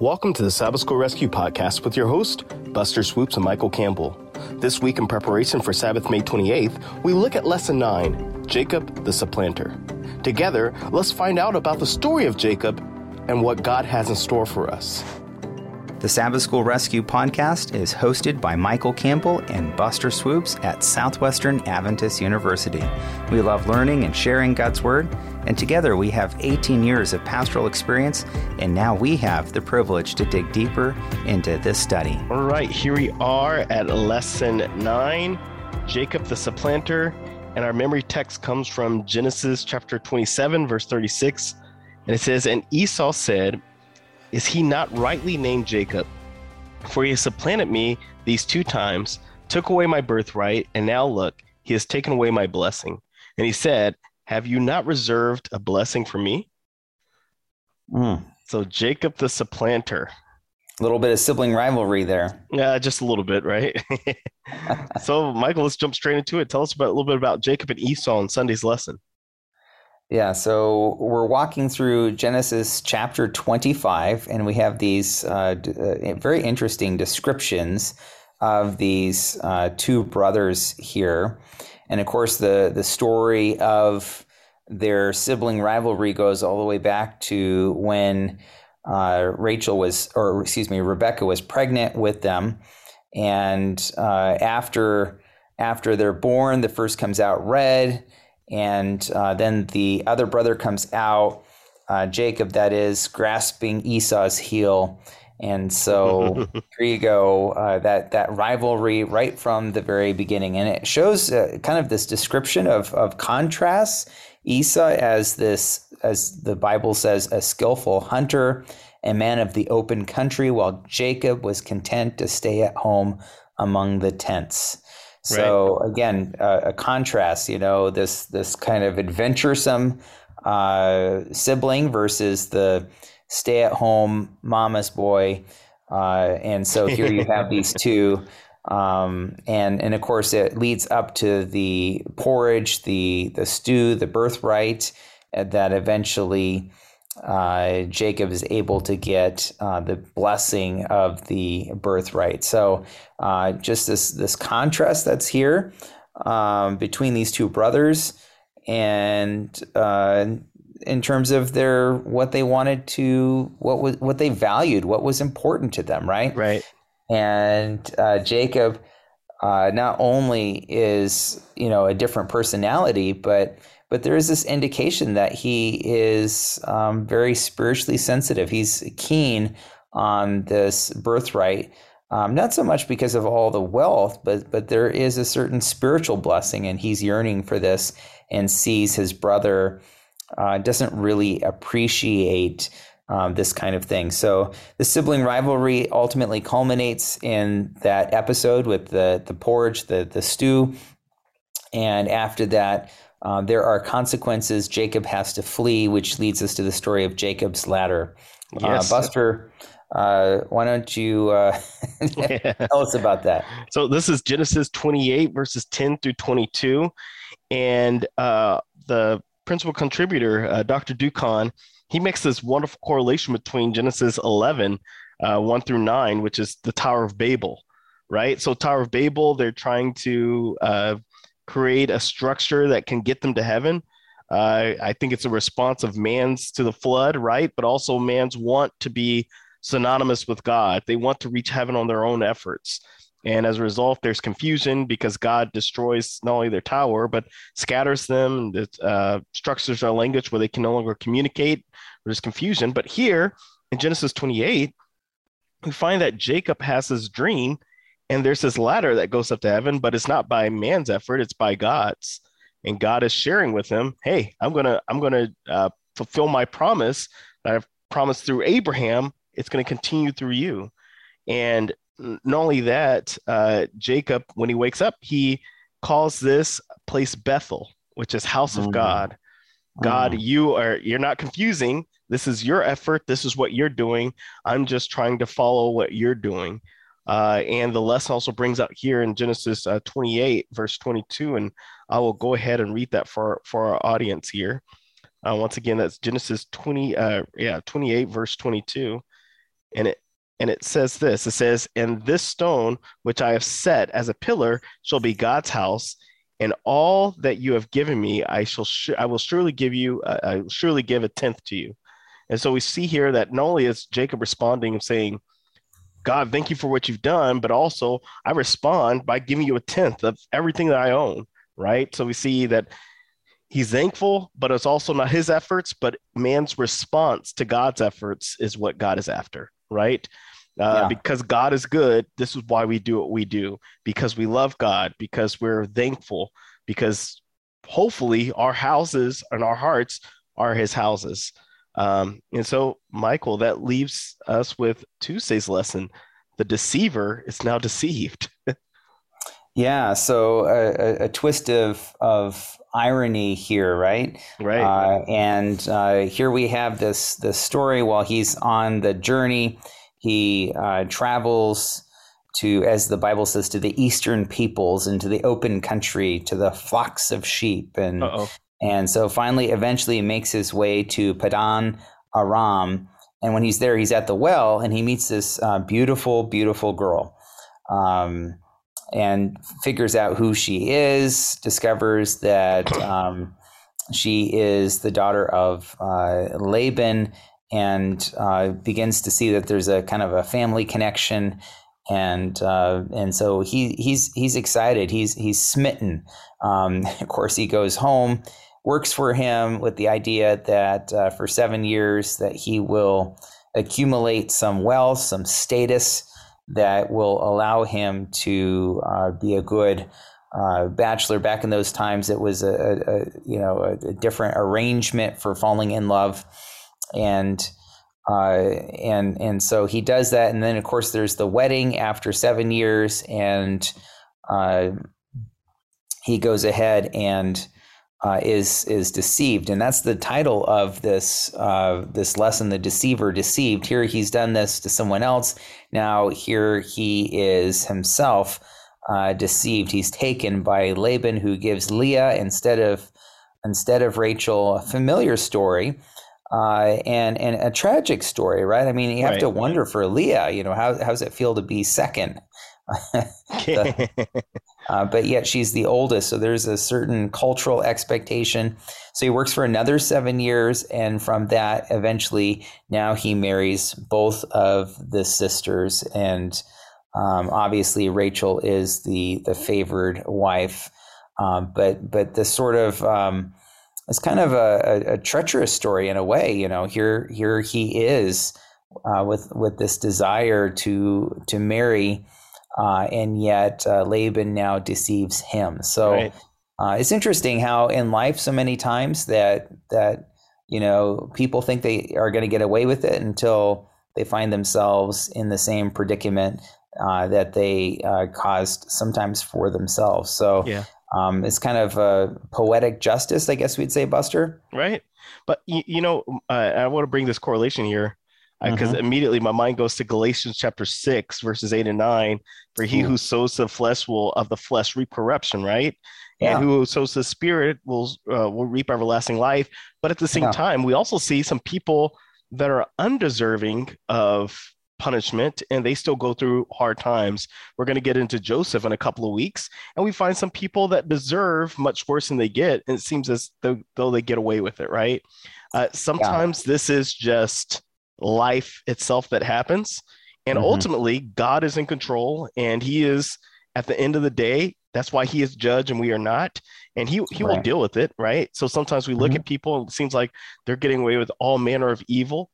Welcome to the Sabbath School Rescue Podcast with your host, Buster Swoopes and Michael Campbell. This week, in preparation for Sabbath, May 28th, we look at Lesson 9 Jacob the Supplanter. Together, let's find out about the story of Jacob and what God has in store for us. The Sabbath School Rescue podcast is hosted by Michael Campbell and Buster Swoopes at Southwestern Adventist University. We love learning and sharing God's Word, and together we have 18 years of pastoral experience, and now we have the privilege to dig deeper into this study. All right, here we are at Lesson 9 Jacob the Supplanter, and our memory text comes from Genesis chapter 27, verse 36. And it says, And Esau said, is he not rightly named Jacob? For he has supplanted me these two times, took away my birthright, and now look, he has taken away my blessing. And he said, Have you not reserved a blessing for me? Mm. So Jacob the supplanter. A little bit of sibling rivalry there. Yeah, just a little bit, right? so, Michael, let's jump straight into it. Tell us about a little bit about Jacob and Esau in Sunday's lesson. Yeah, so we're walking through Genesis chapter 25, and we have these uh, uh, very interesting descriptions of these uh, two brothers here. And of course, the, the story of their sibling rivalry goes all the way back to when uh, Rachel was, or excuse me, Rebecca was pregnant with them. And uh, after, after they're born, the first comes out red and uh, then the other brother comes out, uh, Jacob, that is, grasping Esau's heel. And so here you go, uh, that that rivalry right from the very beginning, and it shows uh, kind of this description of of contrasts. Esau as this, as the Bible says, a skillful hunter, a man of the open country, while Jacob was content to stay at home among the tents. So right. again, uh, a contrast, you know, this this kind of adventuresome uh, sibling versus the stay-at-home mama's boy, uh, and so here you have these two, um, and and of course it leads up to the porridge, the the stew, the birthright uh, that eventually uh, Jacob is able to get uh, the blessing of the birthright. So, uh, just this this contrast that's here um, between these two brothers, and uh, in terms of their what they wanted to, what was what they valued, what was important to them, right? Right. And uh, Jacob uh, not only is you know a different personality, but but there is this indication that he is um, very spiritually sensitive. He's keen on this birthright, um, not so much because of all the wealth, but but there is a certain spiritual blessing, and he's yearning for this and sees his brother uh, doesn't really appreciate. Um, this kind of thing. So the sibling rivalry ultimately culminates in that episode with the the porridge, the the stew, and after that, uh, there are consequences. Jacob has to flee, which leads us to the story of Jacob's ladder. Uh, yes. Uh, Buster, uh, why don't you uh, tell us about that? So this is Genesis 28 verses 10 through 22, and uh, the principal contributor, Dr. Doukhan, he makes this wonderful correlation between Genesis 11, 1 through 9, which is the Tower of Babel, right? So Tower of Babel, they're trying to create a structure that can get them to heaven. Uh, I think it's a response of man's to the flood, right? But also man's want to be synonymous with God. They want to reach heaven on their own efforts. And as a result, there's confusion because God destroys not only their tower, but scatters them, and uh, structures their language where they can no longer communicate. There's confusion. But here in Genesis 28, we find that Jacob has this dream and there's this ladder that goes up to heaven but it's not by man's effort it's by god's. And god is sharing with him hey i'm gonna i'm gonna uh, fulfill my promise that i've promised through abraham. It's going to continue through you. And not only that uh, jacob when he wakes up he calls this place bethel which is house of mm-hmm. god. God mm-hmm. you are you're not confusing. This is your effort. This is what you're doing. I'm just trying to follow what you're doing uh, and the lesson also brings out here in Genesis uh, 28, verse 22. And I will go ahead and read that for, for our audience here. Uh, once again, that's Genesis 20, uh, yeah, 28, verse 22. and it and it says this it says and this stone which i have set as a pillar shall be god's house and all that you have given me i shall sh- i will surely give you uh, i will surely give a tenth to you and so we see here that not only is jacob responding and saying god thank you for what you've done but also i respond by giving you a tenth of everything that i own right so we see that he's thankful but it's also not his efforts but man's response to god's efforts is what god is after right uh, yeah. because God is good. This is why we do what we do because we love God, because we're thankful, because hopefully our houses and our hearts are His houses. Um, and so, Michael, that leaves us with Tuesday's lesson. The deceiver is now deceived. yeah. So a, a, twist of of irony here, right? Right. Uh, and uh, here we have this this story while he's on the journey he uh, travels to, as the Bible says, to the eastern peoples and to the open country, to the flocks of sheep, and Uh-oh. And so finally, eventually, makes his way to Padan Aram. And when he's there, he's at the well, and he meets this uh, beautiful, beautiful girl. Um, and figures out who she is, discovers that um, she is the daughter of uh, Laban, and uh, begins to see that there's a kind of a family connection, and uh, and so he he's he's excited. He's he's smitten. Um, of course, he goes home, works for him with the idea that uh, for seven years that he will accumulate some wealth, some status that will allow him to uh, be a good. Uh, bachelor. Back in those times it was a, a, you know a, a different arrangement for falling in love. And uh, and and so he does that, and then of course there's the wedding after seven years, and uh, he goes ahead and uh, is is deceived, and that's the title of this uh, this lesson: the deceiver deceived. Here he's done this to someone else. Now here he is himself uh, deceived. He's taken by Laban, who gives Leah instead of instead of Rachel a familiar story uh, and and a tragic story, right? I mean, you have right. to wonder for Leah, you know, how how does it feel to be second? the, uh, but yet she's the oldest, so there's a certain cultural expectation. So he works for another seven years, and from that, eventually, now he marries both of the sisters, and um, obviously Rachel is the the favored wife. Um, but but the sort of um, it's kind of a, a, a, treacherous story in a way. You know, here here he is uh, with with this desire to to marry, uh, and yet uh, Laban now deceives him. So right. Uh, it's interesting how in life so many times that that you know people think they are going to get away with it until they find themselves in the same predicament uh, that they uh, caused sometimes for themselves. So yeah. Um, it's kind of a poetic justice, I guess we'd say, Buster. Right. But, you, you know, uh, I want to bring this correlation here because uh, mm-hmm. immediately my mind goes to Galatians chapter 6, verses 8 and 9. For he Ooh. who sows the flesh will of the flesh reap corruption, right? Yeah. And who sows the spirit will, uh, will reap everlasting life. But at the same yeah. time, we also see some people that are undeserving of punishment and they still go through hard times. We're going to get into Joseph in a couple of weeks, and we find some people that deserve much worse than they get. And it seems as though, though they get away with it, right? Uh, sometimes yeah. this is just life itself that happens. And mm-hmm. ultimately, God is in control, and He is at the end of the day. That's why He is judge and we are not. And He, he right. will deal with it, right? So sometimes we look mm-hmm. at people and it seems like they're getting away with all manner of evil.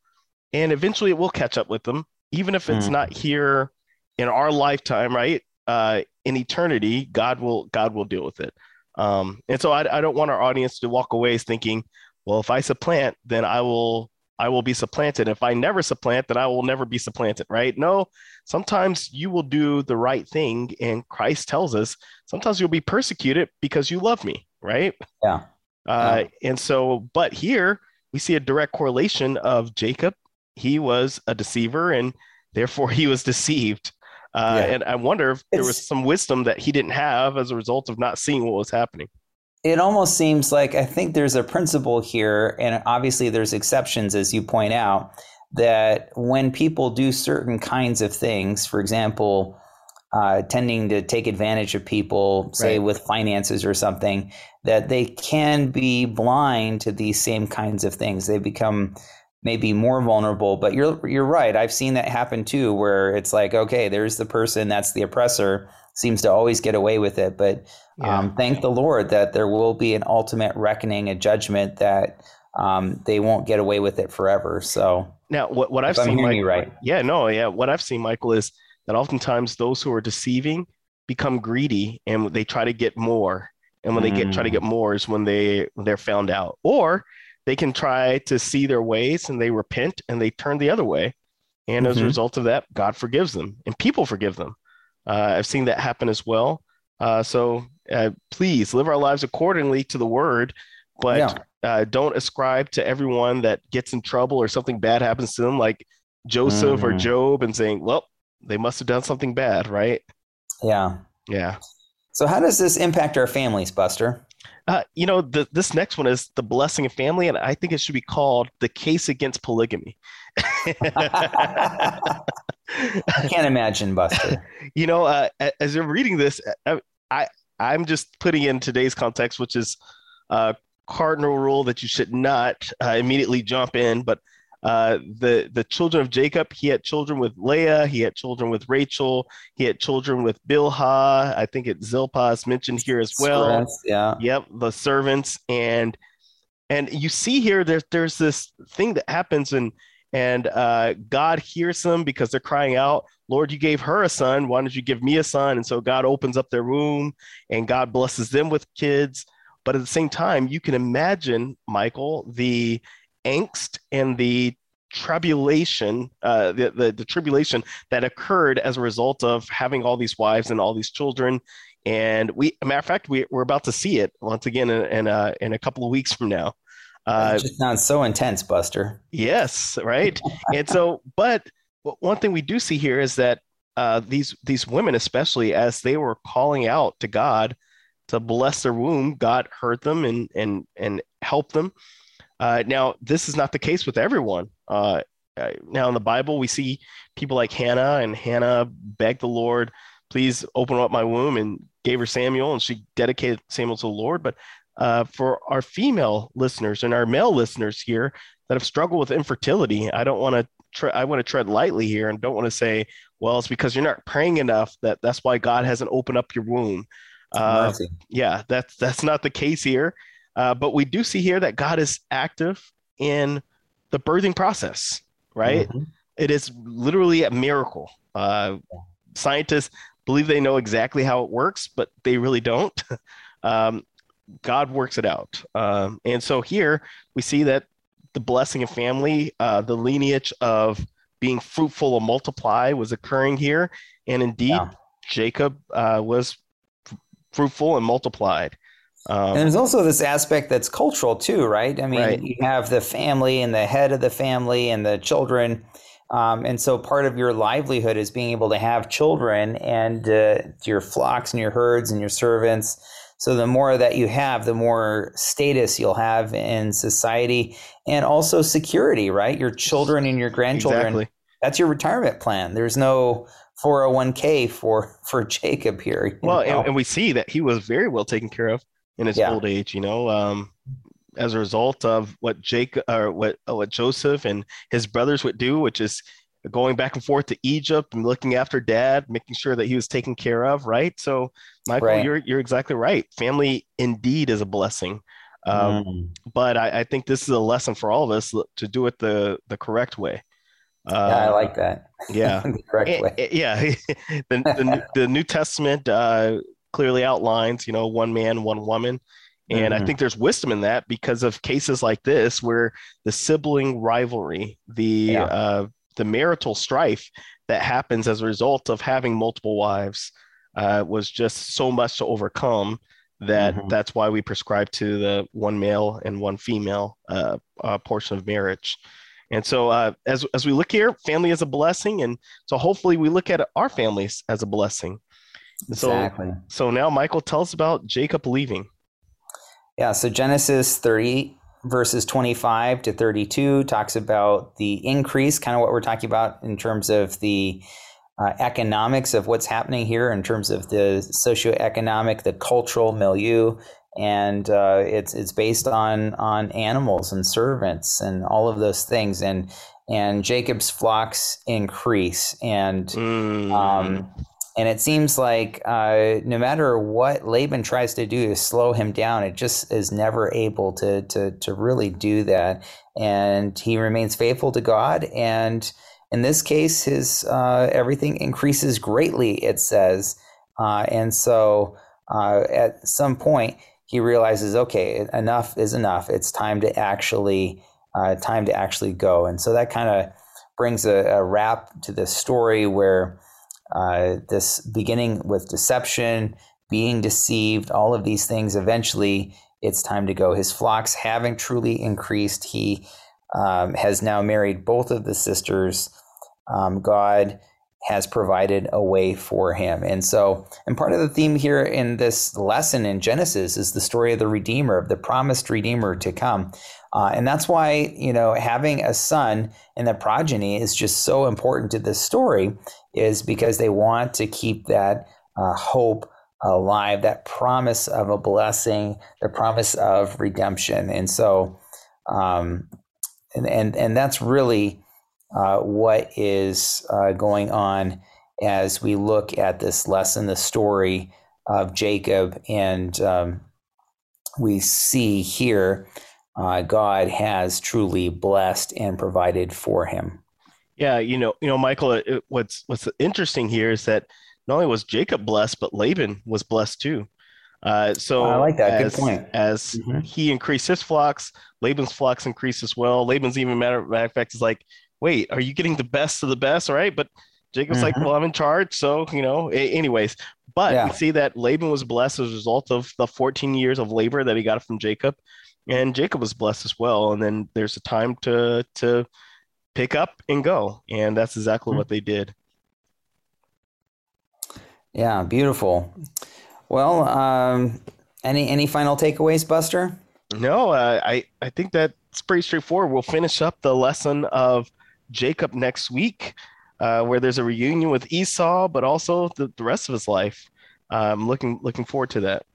And eventually it will catch up with them even if it's mm. not here in our lifetime, right? Uh, in eternity, God will God will deal with it. Um, and so I, I don't want our audience to walk away thinking, well, if I supplant, then I will I will be supplanted. If I never supplant, then I will never be supplanted, right? No, sometimes you will do the right thing, and Christ tells us sometimes you'll be persecuted because you love me, right? Yeah. Uh, yeah. And so, but here we see a direct correlation of Jacob he was a deceiver and therefore he was deceived. Uh, yeah. And I wonder if there was some wisdom that he didn't have as a result of not seeing what was happening. It almost seems like I think there's a principle here, and obviously there's exceptions, as you point out, that when people do certain kinds of things, for example, uh, tending to take advantage of people, say Right. with finances or something, that they can be blind to these same kinds of things. They become maybe more vulnerable. But you're you're right. I've seen that happen too, where it's like, okay, there's the person that's the oppressor, seems to always get away with it. But Yeah. um, thank the Lord that there will be an ultimate reckoning, a judgment that um, they won't get away with it forever. So Now, what, what I've I'm seen, you right. yeah, no, yeah, what I've seen, Michael, is that oftentimes those who are deceiving become greedy and they try to get more. And when they get try to Mm. get more is when they they're found out, or they can try to see their ways and they repent and they turn the other way, and as a Mhm. result of that, God forgives them and people forgive them. Uh, I've seen that happen as well. Uh, so uh, please live our lives accordingly to the word, but Yeah. uh, don't ascribe to everyone that gets in trouble or something bad happens to them, like Joseph or Mhm. Job, and saying, "Well, they must have done something bad, right?" Yeah. Yeah. So how does this impact our families, Buster? Uh, you know, the, this next one is the blessing of family, and I think it should be called the case against polygamy. I can't imagine, Buster. you know, uh, as you're reading this, I, I I'm just putting in today's context, which is uh, cardinal rule that you should not uh, immediately jump in. But uh, the the children of Jacob, he had children with Leah, he had children with Rachel, he had children with Bilhah. I think it's Zilpah is mentioned here as well. Servants, yeah. Yep, the servants and and you see here that there's this thing that happens and and uh, God hears them because they're crying out, Lord, you gave her a son. Why don't you give me a son? And so God opens up their womb and God blesses them with kids. But at the same time, you can imagine, Michael, the angst and the tribulation, uh, the, the, the tribulation that occurred as a result of having all these wives and all these children. And we, matter of fact, we, we're about to see it once again in, in, uh, in a couple of weeks from now. Uh, it just sounds so intense, Buster. Yes, right. and so, but one thing we do see here is that uh, these these women, especially as they were calling out to God to bless their womb, God heard them and and and helped them. Uh, now, this is not the case with everyone. Uh, uh, now, in the Bible, we see people like Hannah, and Hannah begged the Lord, "Please open up my womb," and gave her Samuel, and she dedicated Samuel to the Lord. But uh, for our female listeners and our male listeners here that have struggled with infertility, I don't want to. Tre- I want to tread lightly here and don't want to say, well, it's because you're not praying enough that that's why God hasn't opened up your womb. Uh, yeah, that's that's not the case here. Uh, but we do see here that God is active in the birthing process, right? Mhm. It is literally a miracle. Uh, scientists believe they know exactly how it works, but they really don't. um, God works it out. Um, and so here we see that the blessing of family, uh, the lineage of being fruitful and multiply was occurring here. And indeed, Yeah. Jacob uh, was f- fruitful and multiplied. Um, And there's also this aspect that's cultural too, right? I mean, Right. you have the family and the head of the family and the children. Um, and so part of your livelihood is being able to have children and uh, your flocks and your herds and your servants. So the more that you have, the more status you'll have in society and also security, right? Your children and your grandchildren. exactly. That's your retirement plan. There's no 401k for for Jacob here. Well, and, and we see that he was very well taken care of in his Yeah. old age. You know, um, as a result of what Jake or what what Joseph and his brothers would do, which is going back and forth to Egypt and looking after dad, making sure that he was taken care of. Right. So, Michael, Right. you're you're exactly right. Family indeed is a blessing. Um, Mm. But I, I think this is a lesson for all of us to do it the the correct way. Uh, yeah, I like that. yeah. the correct Eh, way. eh, yeah, the, the New- the New Testament uh, clearly outlines, you know, one man, one woman, and I Mhm. think there's wisdom in that because of cases like this where the sibling rivalry, the Yeah. uh, the marital strife that happens as a result of having multiple wives uh, was just so much to overcome that Mhm. that's why we prescribe to the one male and one female uh, uh, portion of marriage. And so, uh, as as we look here, family is a blessing, and so hopefully we look at our families as a blessing. So, Exactly. so now Michael tell us about Jacob leaving. Yeah. So Genesis 30, verses 25 to 32 talks about the increase, kind of what we're talking about in terms of the uh, economics of what's happening here, in terms of the socioeconomic, the cultural milieu, and uh, it's it's based on on animals and servants and all of those things, and and Jacob's flocks increase, and mm. um, and it seems like uh, no matter what Laban tries to do to slow him down, it just is never able to, to, to really do that. And he remains faithful to God. And in this case, his uh, everything increases greatly, it says. Uh, and so uh, at some point, he realizes, okay, enough is enough. It's time to actually uh, time to actually go. And so that kind of brings a, a wrap to this story where uh, this beginning with deception, being deceived, all of these things, eventually it's time to go. His flocks having truly increased. He um, has now married both of the sisters. Um, God has provided a way for him. And so, and part of the theme here in this lesson in Genesis is the story of the Redeemer, of the promised Redeemer to come. Uh, and that's why, you know, having a son and the progeny is just so important to this story, is because they want to keep that uh, hope alive, that promise of a blessing, the promise of redemption. And so, um, and, and, and that's really uh, what is uh, going on as we look at this lesson, the story of Jacob. And um, we see here uh, God has truly blessed and provided for him. Yeah, you know, you know, Michael. It, what's what's interesting here is that not only was Jacob blessed, but Laban was blessed too. Uh, so I like that. As, Good point. As mm-hmm. he increased his flocks, Laban's flocks increased as well. Laban's even matter, matter of fact is like, wait, are you getting the best of the best? Right, but Jacob's mm-hmm. like, well, I'm in charge, so you know. A- anyways, but yeah. see that Laban was blessed as a result of the 14 years of labor that he got from Jacob and Jacob was blessed as well. And then there's a time to to pick up and go, and that's exactly mm-hmm. what they did. Yeah, beautiful. Well, um, any any final takeaways, Buster? No, uh, I I think that's pretty straightforward. We'll finish up the lesson of Jacob next week, uh, where there's a reunion with Esau, but also the, the rest of his life. I'm um, looking looking forward to that.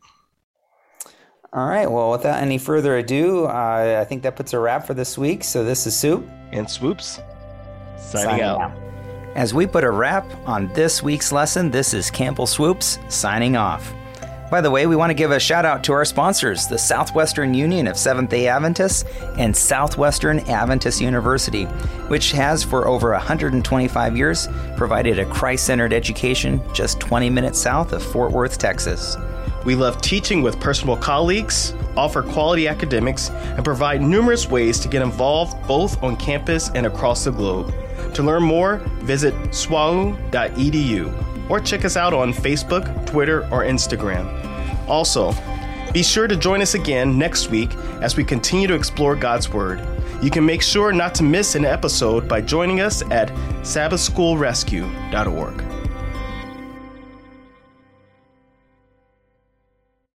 All right. Well, without any further ado, uh, I think that puts a wrap for this week. So this is Soup and Swoopes signing, signing out. out. As we put a wrap on this week's lesson, this is Campbell Swoopes signing off. By the way, we want to give a shout out to our sponsors, the Southwestern Union of Seventh day Adventists and Southwestern Adventist University, which has for over 125 years provided a Christ centered education just 20 minutes south of Fort Worth, Texas. We love teaching with personal colleagues, offer quality academics, and provide numerous ways to get involved both on campus and across the globe. To learn more, visit swau.edu or check us out on Facebook, Twitter, or Instagram. Also, be sure to join us again next week as we continue to explore God's Word. You can make sure not to miss an episode by joining us at sabbathschoolrescue.org.